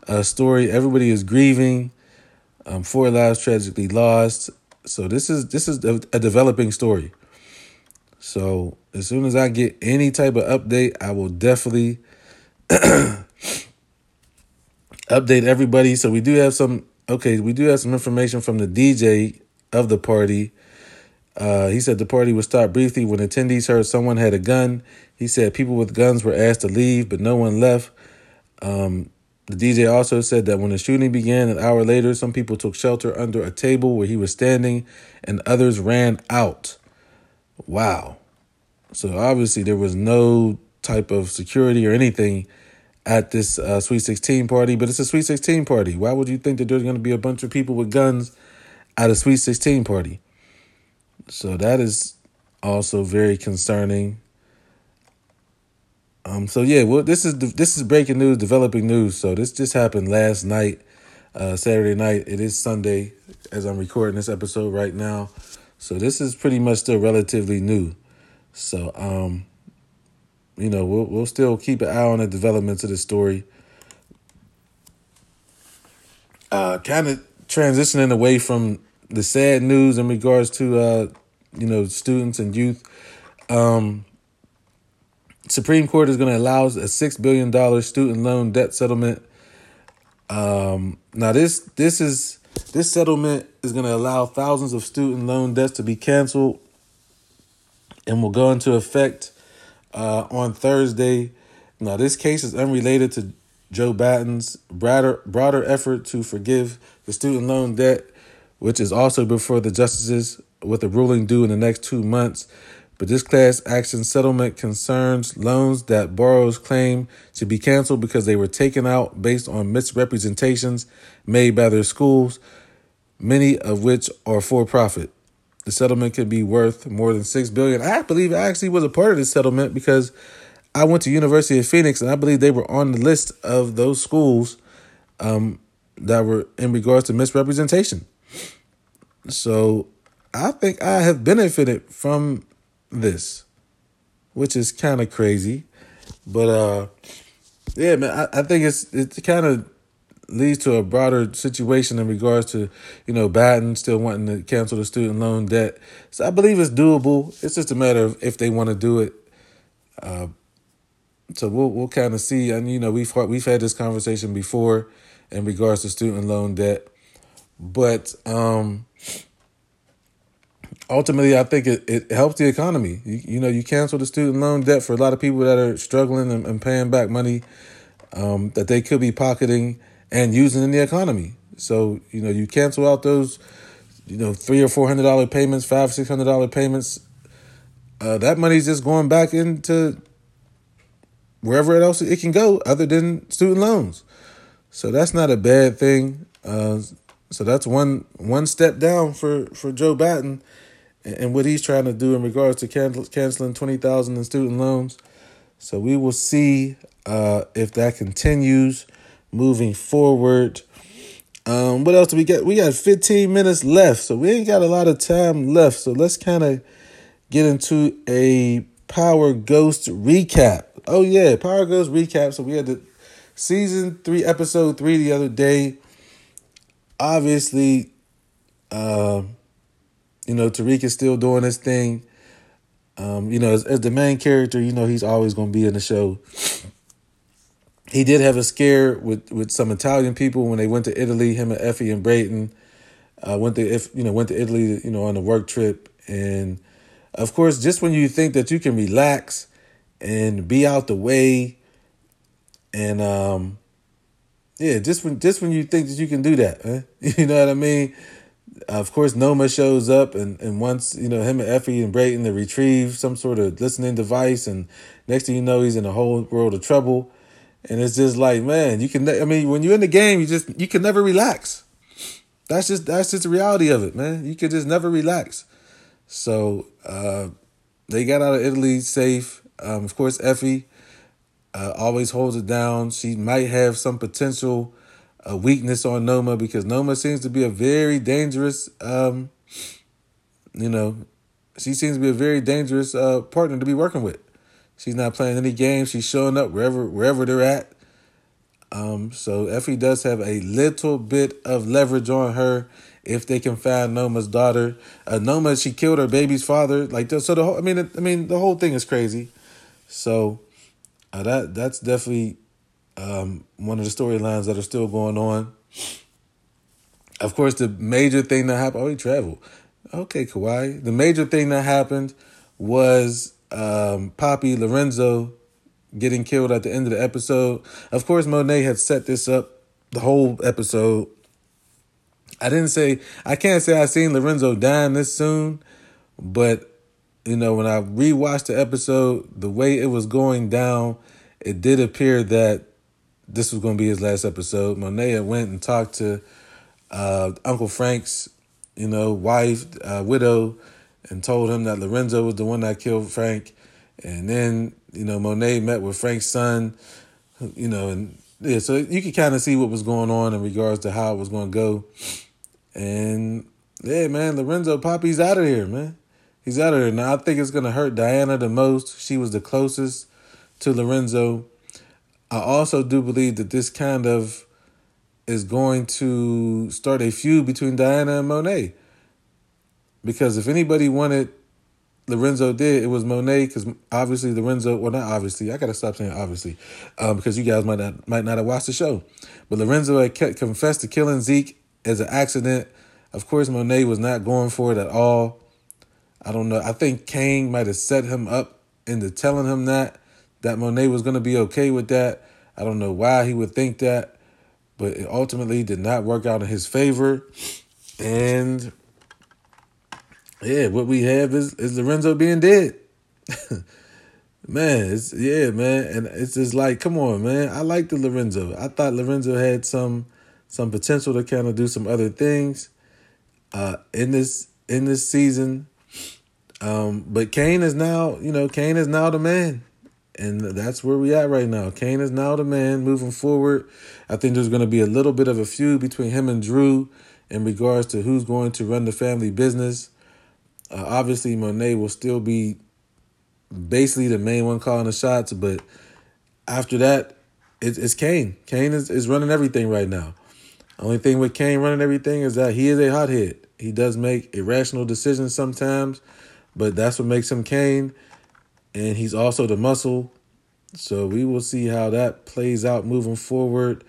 uh, story. Everybody is grieving. Um, four lives tragically lost. So this is this is a, a developing story. So as soon as I get any type of update, I will definitely [clears throat] update everybody. So we do have some okay, we do have some information from the DJ of the party. Uh, he said the party would stop briefly when attendees heard someone had a gun. He said people with guns were asked to leave, but no one left. Um, the DJ also said that when the shooting began an hour later, some people took shelter under a table where he was standing, and others ran out. Wow. So obviously there was no type of security or anything at this uh, Sweet 16 party, but it's a Sweet 16 party. Why would you think that there's going to be a bunch of people with guns at a Sweet 16 party? So that is also very concerning. Um. So yeah. Well, this is this is breaking news, developing news. So this just happened last night, uh, Saturday night. It is Sunday as I'm recording this episode right now. So this is pretty much still relatively new. So um, you know, we'll we'll still keep an eye on the developments of the story. Uh, kind of transitioning away from the sad news in regards to uh, you know, students and youth. Um, Supreme Court is going to allow a six billion dollar student loan debt settlement. Um, now this this is this settlement is going to allow thousands of student loan debts to be canceled, and will go into effect uh, on Thursday. Now this case is unrelated to Joe Biden's broader broader effort to forgive the student loan debt, which is also before the justices with a ruling due in the next two months. But this class action settlement concerns loans that borrowers claim to be canceled because they were taken out based on misrepresentations made by their schools, many of which are for profit. The settlement could be worth more than six billion. I believe I actually was a part of this settlement because I went to University of Phoenix and I believe they were on the list of those schools um, that were in regards to misrepresentation. So I think I have benefited from this, which is kind of crazy. But uh, yeah, man, I, I think it's it kind of leads to a broader situation in regards to you know Biden still wanting to cancel the student loan debt. So I believe it's doable. It's just a matter of if they want to do it. Uh, so we'll we'll kind of see. And you know we've we've had this conversation before in regards to student loan debt, but um ultimately, I think it, it helps the economy. You, you know, you cancel the student loan debt for a lot of people that are struggling and, and paying back money um, that they could be pocketing and using in the economy. So you know you cancel out those you know three or four hundred dollar payments, five six hundred dollar payments. Uh, that money's just going back into wherever else it can go, other than student loans. So that's not a bad thing. Uh, so that's one one step down for for Joe Biden and what he's trying to do in regards to cancel, canceling twenty thousand in student loans. So we will see uh, if that continues moving forward. Um, what else do we get? We got 15 minutes left, so we ain't got a lot of time left. So let's kind of get into a Power Ghost recap. Oh yeah, Power Ghost recap. So we had the season three, episode three the other day. Obviously, uh, you know Tariq is still doing his thing. Um, you know, as, as the main character, you know he's always going to be in the show he did have a scare with with some Italian people when they went to Italy. Him and Effie and Brayden uh, went to if you know went to Italy, you know, on a work trip, and of course, just when you think that you can relax and be out the way, and um, yeah, just when just when you think that you can do that, huh? [laughs] you know what I mean. Of course, Noma shows up, and, and once you know him and Effie and Brayden to retrieve some sort of listening device, and next thing you know, he's in a whole world of trouble and it's just like, man, you can. I mean, when you're in the game, you just you can never relax. That's just that's just the reality of it, man. You can just never relax. So uh, they got out of Italy safe. Um, of course, Effie uh, always holds it down. She might have some potential uh, weakness on Noma because Noma seems to be a very dangerous. Um, you know, she seems to be a very dangerous uh, partner to be working with. She's not playing any games. She's showing up wherever wherever they're at. Um, so Effie does have a little bit of leverage on her if they can find Noma's daughter. Uh, Noma, she killed her baby's father. Like so, the whole. I mean, I mean, the whole thing is crazy. So uh, that that's definitely um, one of the storylines that are still going on. Of course, the major thing that happened. Oh, he traveled. Okay, Kawhi. The major thing that happened was um, Poppy Lorenzo getting killed at the end of the episode. Of course, Monet had set this up the whole episode. I didn't say I can't say I seen Lorenzo dying this soon, but you know when I rewatched the episode, the way it was going down, it did appear that this was going to be his last episode. Monet went and talked to uh, Uncle Frank's, you know, wife, uh, widow, and told him that Lorenzo was the one that killed Frank. And then, you know, Monet met with Frank's son, you know, and yeah, so you could kind of see what was going on in regards to how it was going to go. And yeah, man, Lorenzo Poppy's out of here, man. He's out of here. Now, I think it's going to hurt Diana the most. She was the closest to Lorenzo. I also do believe that this kind of is going to start a feud between Diana and Monet. Because if anybody wanted Lorenzo did, it was Monet because obviously Lorenzo, well not obviously, I gotta stop saying obviously, um, because you guys might not might not have watched the show, but Lorenzo had kept, confessed to killing Zeke as an accident. Of course, Monet was not going for it at all. I don't know. I think Kane might have set him up into telling him that that Monet was gonna be okay with that. I don't know why he would think that, but it ultimately did not work out in his favor, and yeah, what we have is is Lorenzo being dead. [laughs] man, it's yeah, man, and it's just like, come on, man. I like the Lorenzo. I thought Lorenzo had some some potential to kind of do some other things uh in this in this season. Um, but Kane is now, you know, Kane is now the man. And that's where we at right now. Kane is now the man moving forward. I think there's going to be a little bit of a feud between him and Dru in regards to who's going to run the family business. Uh, obviously, Monet will still be basically the main one calling the shots, but after that, it's, it's Kane. Cane is, is running everything right now. Only thing with Kane running everything is that he is a hothead. He does make irrational decisions sometimes, but that's what makes him Cane. And he's also the muscle. So we will see how that plays out moving forward.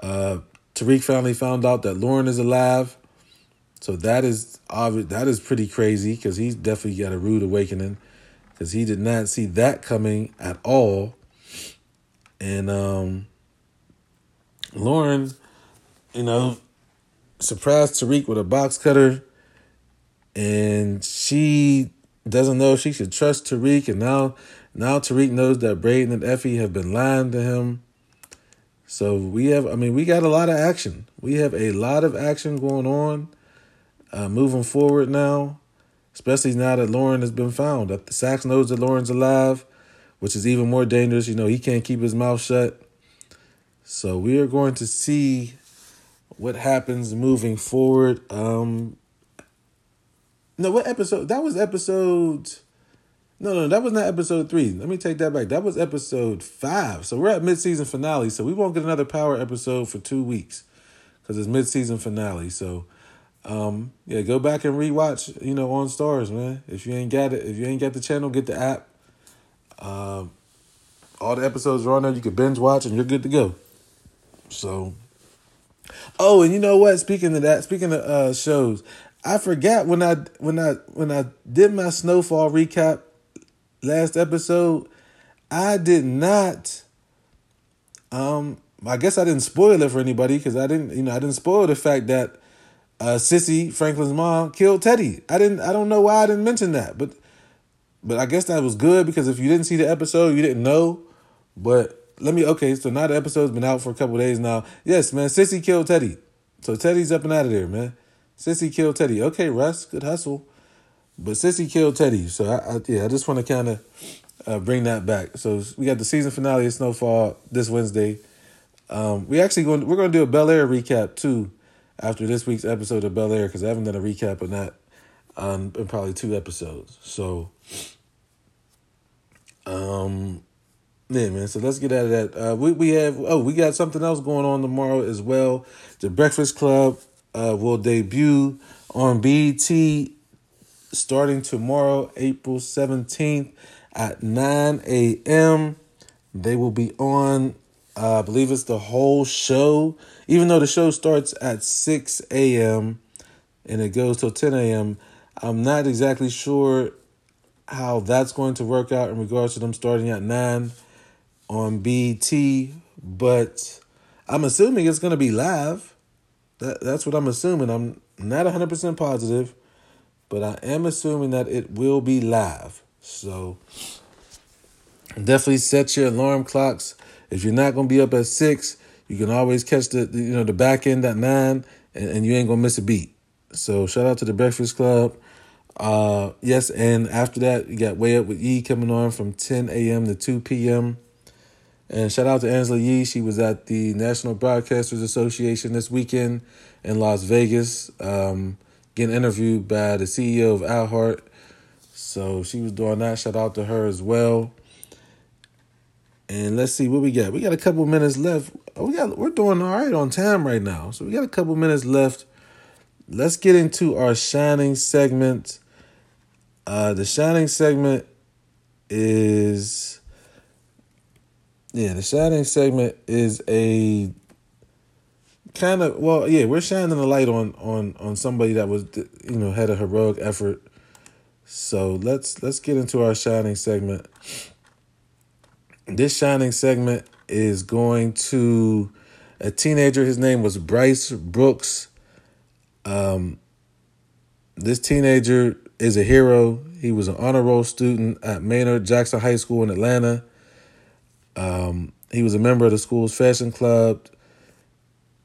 Uh, Tariq finally found out that Lauren is alive. So that is obvious. That is pretty crazy because he's definitely got a rude awakening because he did not see that coming at all. And um, Lauren, you know, surprised Tariq with a box cutter, and she doesn't know if she should trust Tariq, and now now Tariq knows that Brayden and Effie have been lying to him. So we have, I mean, we got a lot of action. We have a lot of action going on, uh, moving forward now, especially now that Lauren has been found. That Saxe knows that Lauren's alive, which is even more dangerous. You know, he can't keep his mouth shut. So we are going to see what happens moving forward. Um No, what episode? That was episode. No, no, that was not episode three. Let me take that back. That was episode five. So we're at mid-season finale. So we won't get another power episode for two weeks because it's mid-season finale. So, um, yeah, go back and rewatch. You know, on Starz, man. If you ain't got it, if you ain't got the channel, get the app. Um, all the episodes are on there. You can binge watch, and you're good to go. So, oh, and you know what? Speaking of that, speaking of uh, shows, I forgot when I when I when I did my snowfall recap last episode, I did not. Um, I guess I didn't spoil it for anybody because I didn't, you know, I didn't spoil the fact that uh, Cissy Franklin's mom killed Teddy. I didn't. I don't know why I didn't mention that, but but I guess that was good because if you didn't see the episode, you didn't know. But let me okay. So now the episode's been out for a couple days now. Yes, man. Cissy killed Teddy. So Teddy's up and out of there, man. Cissy killed Teddy. Okay, Russ, good hustle. But Cissy killed Teddy. So I, I yeah, I just want to kind of uh, bring that back. So we got the season finale of Snowfall this Wednesday. Um, we actually going we're going to do a Bel Air recap too after this week's episode of Bel Air because I haven't done a recap on that um, in probably two episodes. So, um, yeah, man. So let's get out of that. Uh, we we have oh we got something else going on tomorrow as well. The Breakfast Club uh, will debut on BET starting tomorrow, April seventeenth at nine a.m. They will be on. Uh, I believe it's the whole show, even though the show starts at six a.m. and it goes till ten a.m. I'm not exactly sure how that's going to work out in regards to them starting at nine on BT, but I'm assuming it's going to be live. That that's what I'm assuming. I'm not 100% positive, but I am assuming that it will be live. So definitely set your alarm clocks. If you're not going to be up at 6, you can always catch the you know the back end at 9 and, and you ain't going to miss a beat. So shout out to the Breakfast Club. Uh yes, and after that you got Way Up with E coming on from 10 a.m. to 2 p.m. And shout out to Angela Yee. She was at the National Broadcasters Association this weekend in Las Vegas, um, getting interviewed by the CEO of iHeart. So she was doing that. Shout out to her as well. And let's see what we got. We got a couple minutes left. Oh, we got we're doing all right on time right now. So we got a couple minutes left. Let's get into our shining segment. Uh the shining segment is yeah, the shining segment is a kind of well, yeah, we're shining a light on on on somebody that was you know had a heroic effort. So let's let's get into our shining segment. This shining segment is going to a teenager. His name was Bryce Brooks. Um, this teenager is a hero. He was an honor roll student at Maynard Jackson High School in Atlanta. Um, he was a member of the school's fashion club.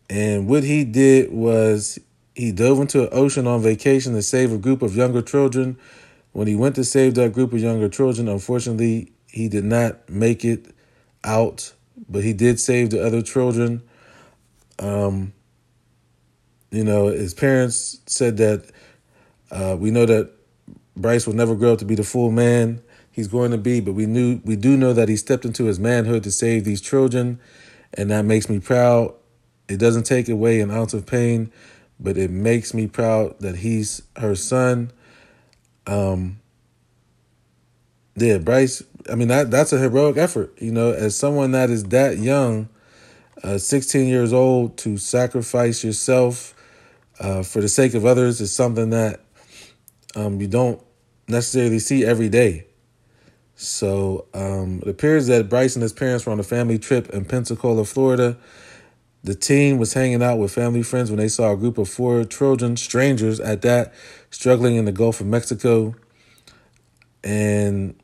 And what he did was he dove into an ocean on vacation to save a group of younger children. When he went to save that group of younger children, unfortunately, he did not make it out, but he did save the other children. Um, you know, his parents said that uh, we know that Bryce will never grow up to be the full man he's going to be, but we knew we do know that he stepped into his manhood to save these children, and that makes me proud. It doesn't take away an ounce of pain, but it makes me proud that he's her son. Um yeah, Bryce, I mean that that's a heroic effort, you know, as someone that is that young, uh 16 years old to sacrifice yourself uh for the sake of others is something that um you don't necessarily see every day. So um, it appears that Bryce and his parents were on a family trip in Pensacola, Florida. The teen was hanging out with family friends when they saw a group of four Trojan strangers at that struggling in the Gulf of Mexico. And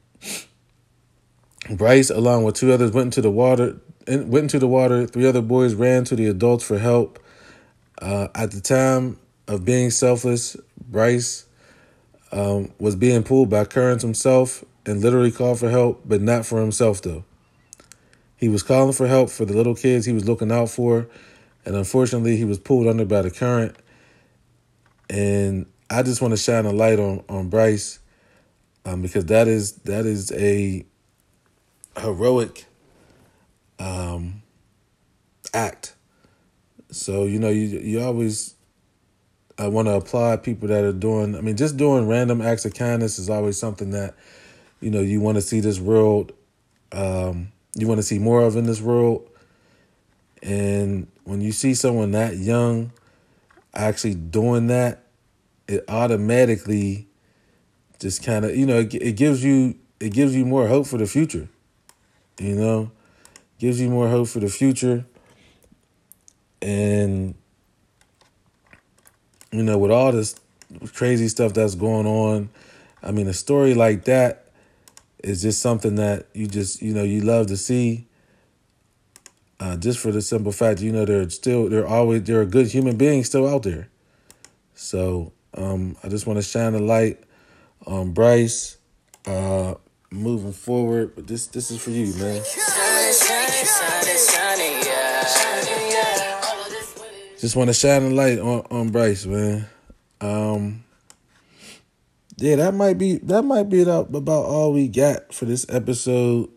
Bryce, along with two others, went into the water. Went into the water. Three other boys ran to the adults for help. Uh, at the time of being selfless, Bryce um, was being pulled by currents himself and literally called for help, but not for himself though. He was calling for help for the little kids he was looking out for, and unfortunately, he was pulled under by the current. And I just want to shine a light on on Bryce, um, because that is that is a heroic um, act. So you know you you always I want to applaud people that are doing. I mean, just doing random acts of kindness is always something that you know you want to see this world. Um, you want to see more of in this world. And when you see someone that young actually doing that, it automatically just kind of you know it, it gives you it gives you more hope for the future. You know, gives you more hope for the future. And you know, with all this crazy stuff that's going on, I mean, a story like that is just something that you just you know you love to see. Uh, just for the simple fact, you know, they're still they're always they're a good human being still out there. So um, I just want to shine a light on Bryce uh, moving forward. But this this is for you, man. Just want to shine a light on, on Bryce, man. Um, yeah, that might be that might be about, all we got for this episode.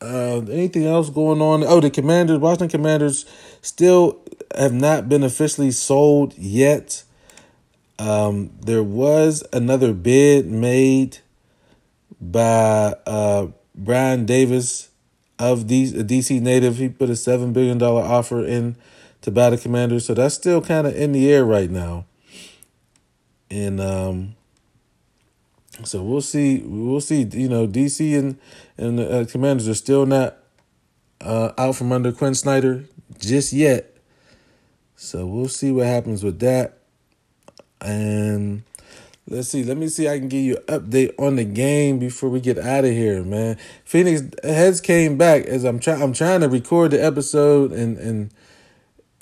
Uh, anything else going on? Oh, the Commanders, Washington Commanders, still have not been officially sold yet. Um, there was another bid made by uh, Brian Davis of these a DC native. He put a seven billion dollar offer in to buy the Commanders, so that's still kind of in the air right now. And um, so we'll see. We'll see. You know, DC and and the uh, Commanders are still not uh, out from under Quinn Snyder just yet. So we'll see what happens with that. And let's see. Let me see. I can give you an update on the game before we get out of here, man. Phoenix heads came back as I'm trying. I'm trying to record the episode and and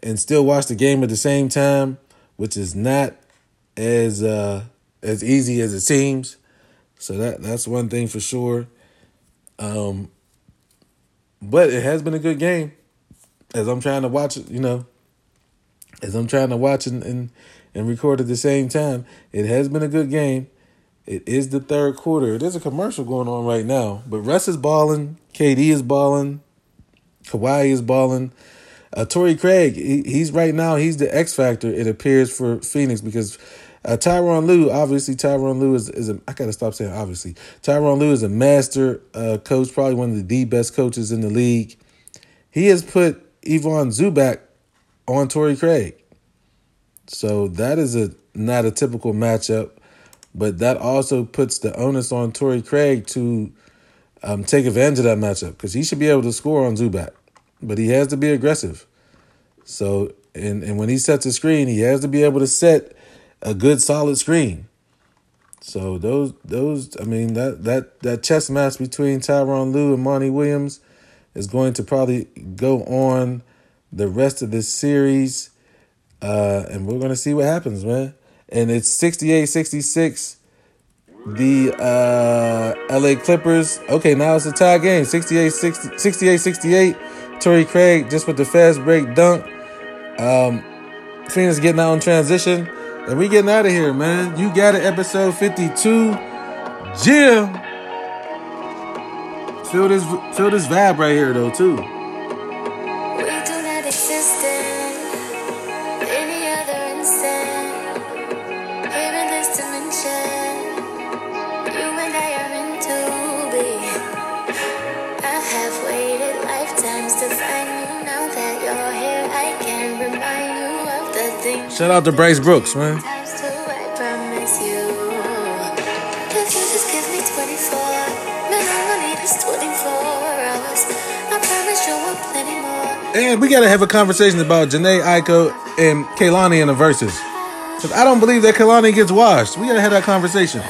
and still watch the game at the same time, which is not as uh as easy as it seems. So that that's one thing for sure. Um, but it has been a good game. As I'm trying to watch it, you know, as I'm trying to watch and, and and record at the same time, it has been a good game. It is the third quarter. There's a commercial going on right now, but Russ is balling, KD is balling, Kawhi is balling. Uh, Torrey Craig, he, he's right now, he's the X factor, it appears, for Phoenix because uh, Tyronn Lue, obviously, Tyronn Lue is, is a, I got to stop saying obviously. Tyronn Lue is a master uh, coach, probably one of the, best coaches in the league. He has put Ivan Zubac on Torrey Craig. So that is a not a typical matchup, but that also puts the onus on Torrey Craig to um, take advantage of that matchup because he should be able to score on Zubac, but he has to be aggressive. So and and when he sets a screen, he has to be able to set a good solid screen. So those those I mean that that that chess match between Tyronn Lue and Monty Williams is going to probably go on the rest of this series. Uh, and we're gonna see what happens, man. And it's 68-66. The uh, LA Clippers. Okay, now it's a tie game. 68-68. Torrey Craig just with the fast break dunk. Um, Phoenix getting out in transition. And we getting out of here, man. You got it, episode 52. Jim. Feel this feel this vibe right here though, too. I out you Bryce Brooks, man. And we gotta have a conversation about Jhené Aiko and Kehlani in the Verzuz. Cause I don't believe that Kehlani gets washed. We gotta have that conversation.